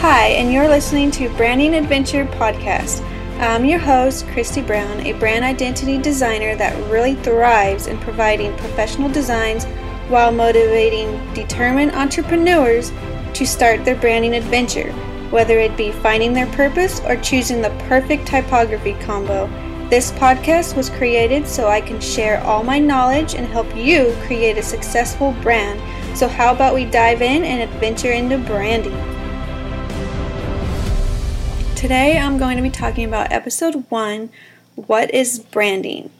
Hi, and you're listening to Branding Adventure Podcast. I'm your host, Christy Brown, a brand identity designer that really thrives in providing professional designs while motivating determined entrepreneurs to start their branding adventure, whether it be finding their purpose or choosing the perfect typography combo. This podcast was created so I can share all my knowledge and help you create a successful brand. So, how about we dive in and adventure into branding? Today I'm going to be talking about episode one What is branding?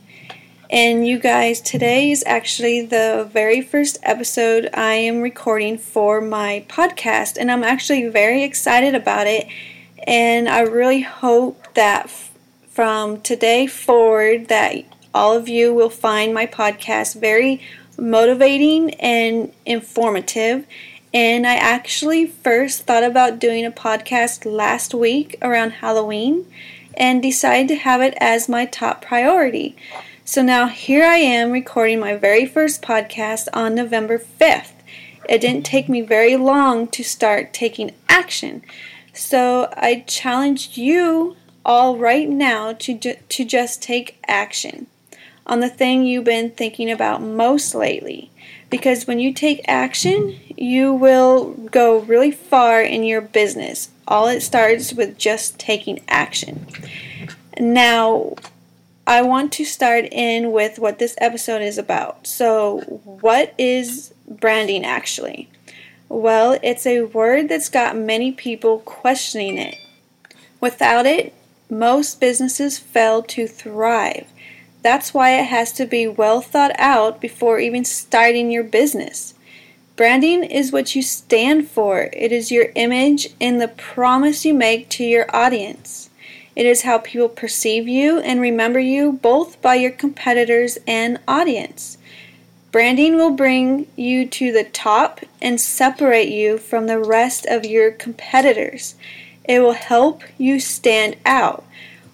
And you guys, today is actually the very first episode I am recording for my podcast, and I'm actually very excited about it. And I really hope that f- from today forward that all of you will find my podcast very motivating and informative and I actually first thought about doing a podcast last week around Halloween and decided to have it as my top priority. So now here I am recording my very first podcast on November 5th. It didn't take me very long to start taking action. So I challenge you all right now to, ju- to just take action on the thing you've been thinking about most lately. Because when you take action, you will go really far in your business. All it starts with just taking action. Now, I want to start in with what this episode is about. So, what is branding actually? Well, it's a word that's got many people questioning it. Without it, most businesses fail to thrive. That's why it has to be well thought out before even starting your business. Branding is what you stand for, it is your image and the promise you make to your audience. It is how people perceive you and remember you both by your competitors and audience. Branding will bring you to the top and separate you from the rest of your competitors. It will help you stand out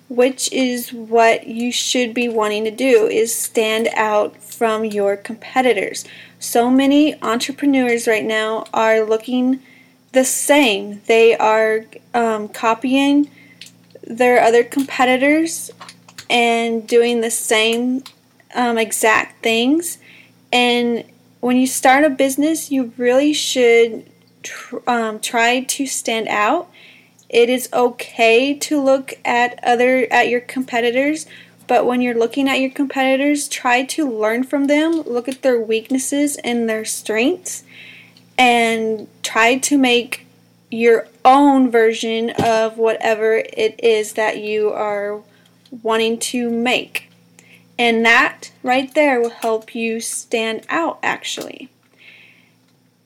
which is what you should be wanting to do is stand out from your competitors. So many entrepreneurs right now are looking the same. They are um, copying their other competitors and doing the same um, exact things. And when you start a business you really should tr- um, try to stand out it is okay to look at other at your competitors, but when you're looking at your competitors, try to learn from them, look at their weaknesses and their strengths and try to make your own version of whatever it is that you are wanting to make. And that right there will help you stand out actually.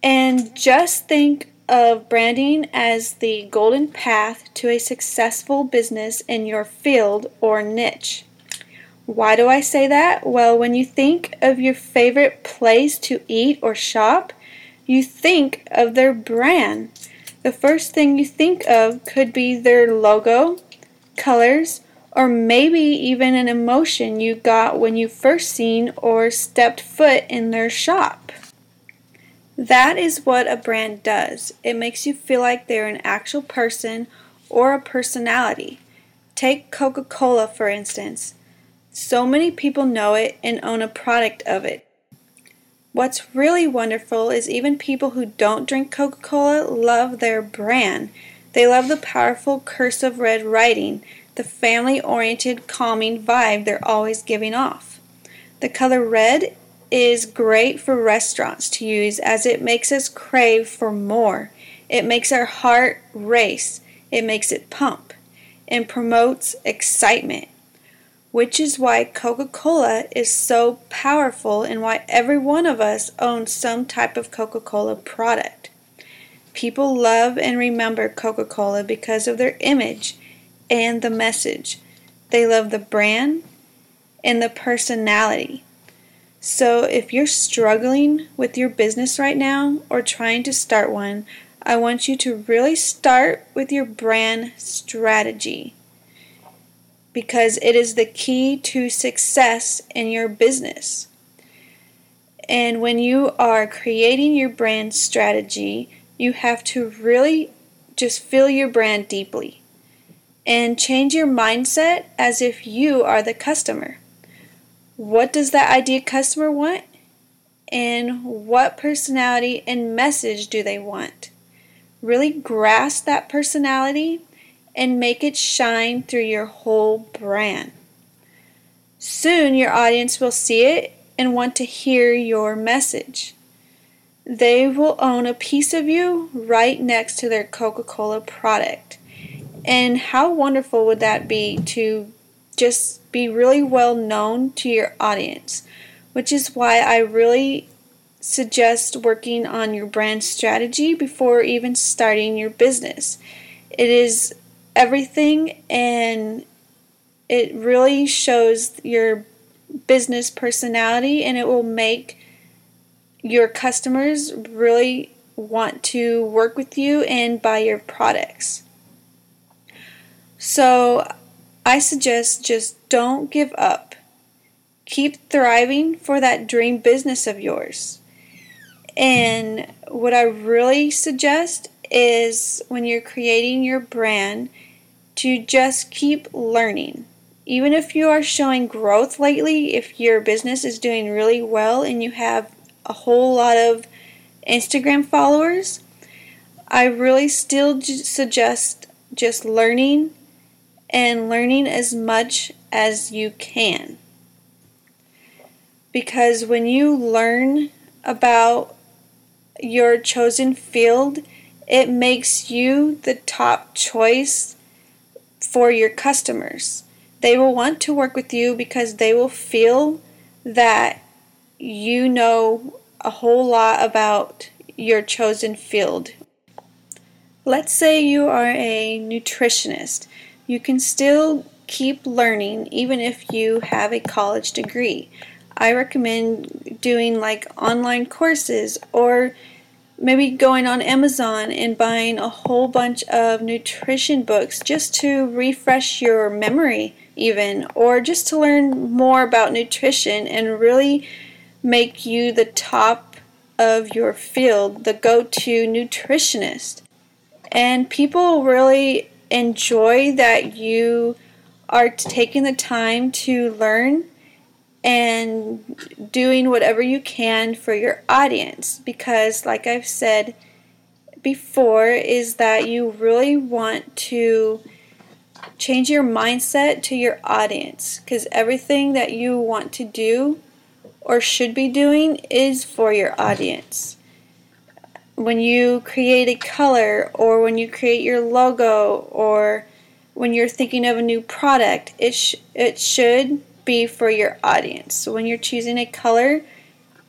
And just think of branding as the golden path to a successful business in your field or niche. Why do I say that? Well, when you think of your favorite place to eat or shop, you think of their brand. The first thing you think of could be their logo, colors, or maybe even an emotion you got when you first seen or stepped foot in their shop. That is what a brand does. It makes you feel like they're an actual person or a personality. Take Coca Cola, for instance. So many people know it and own a product of it. What's really wonderful is even people who don't drink Coca Cola love their brand. They love the powerful cursive red writing, the family oriented, calming vibe they're always giving off. The color red is great for restaurants to use as it makes us crave for more. It makes our heart race, it makes it pump, and promotes excitement, which is why Coca Cola is so powerful and why every one of us owns some type of Coca Cola product. People love and remember Coca Cola because of their image and the message. They love the brand and the personality. So, if you're struggling with your business right now or trying to start one, I want you to really start with your brand strategy because it is the key to success in your business. And when you are creating your brand strategy, you have to really just feel your brand deeply and change your mindset as if you are the customer. What does that ideal customer want? And what personality and message do they want? Really grasp that personality and make it shine through your whole brand. Soon your audience will see it and want to hear your message. They will own a piece of you right next to their Coca Cola product. And how wonderful would that be to just be really well known to your audience? Which is why I really suggest working on your brand strategy before even starting your business. It is everything and it really shows your business personality and it will make your customers really want to work with you and buy your products. So I suggest just don't give up. Keep thriving for that dream business of yours. And what I really suggest is when you're creating your brand to just keep learning. Even if you are showing growth lately, if your business is doing really well and you have a whole lot of Instagram followers, I really still suggest just learning and learning as much as you can. Because when you learn about your chosen field, it makes you the top choice for your customers. They will want to work with you because they will feel that you know a whole lot about your chosen field. Let's say you are a nutritionist you can still keep learning even if you have a college degree. I recommend doing like online courses or maybe going on Amazon and buying a whole bunch of nutrition books just to refresh your memory, even, or just to learn more about nutrition and really make you the top of your field, the go to nutritionist. And people really enjoy that you are taking the time to learn and doing whatever you can for your audience. Because like I've said before is that you really want to change your mindset to your audience. Because everything that you want to do or should be doing is for your audience when you create a color or when you create your logo or when you're thinking of a new product, it, sh- it should be for your audience. So when you're choosing a color,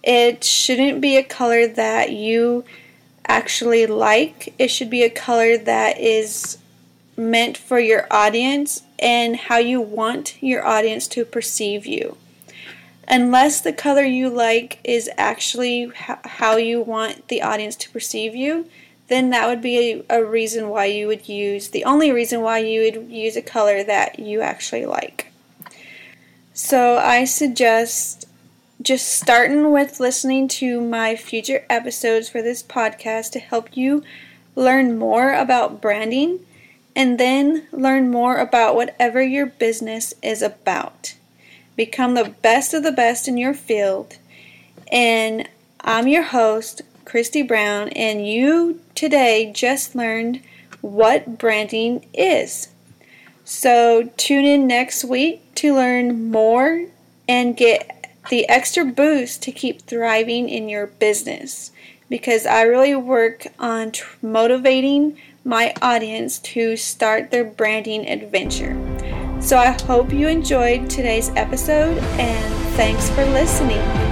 it shouldn't be a color that you actually like. It should be a color that is meant for your audience and how you want your audience to perceive you unless the color you like is actually how you want the audience to perceive you, then that would be a, a, reason why you would use the only reason why you would use a color that you actually like. So I suggest just starting with listening to my future episodes for this podcast to help you learn more about branding and then learn more about whatever your business is about become the best of the best in your field. And I'm your host, Christy Brown, and you today just learned what branding is. So tune in next week to learn more and get the extra boost to keep thriving in your business because I really work on motivating my audience to start their branding adventure. So I hope you enjoyed today's episode and thanks for listening.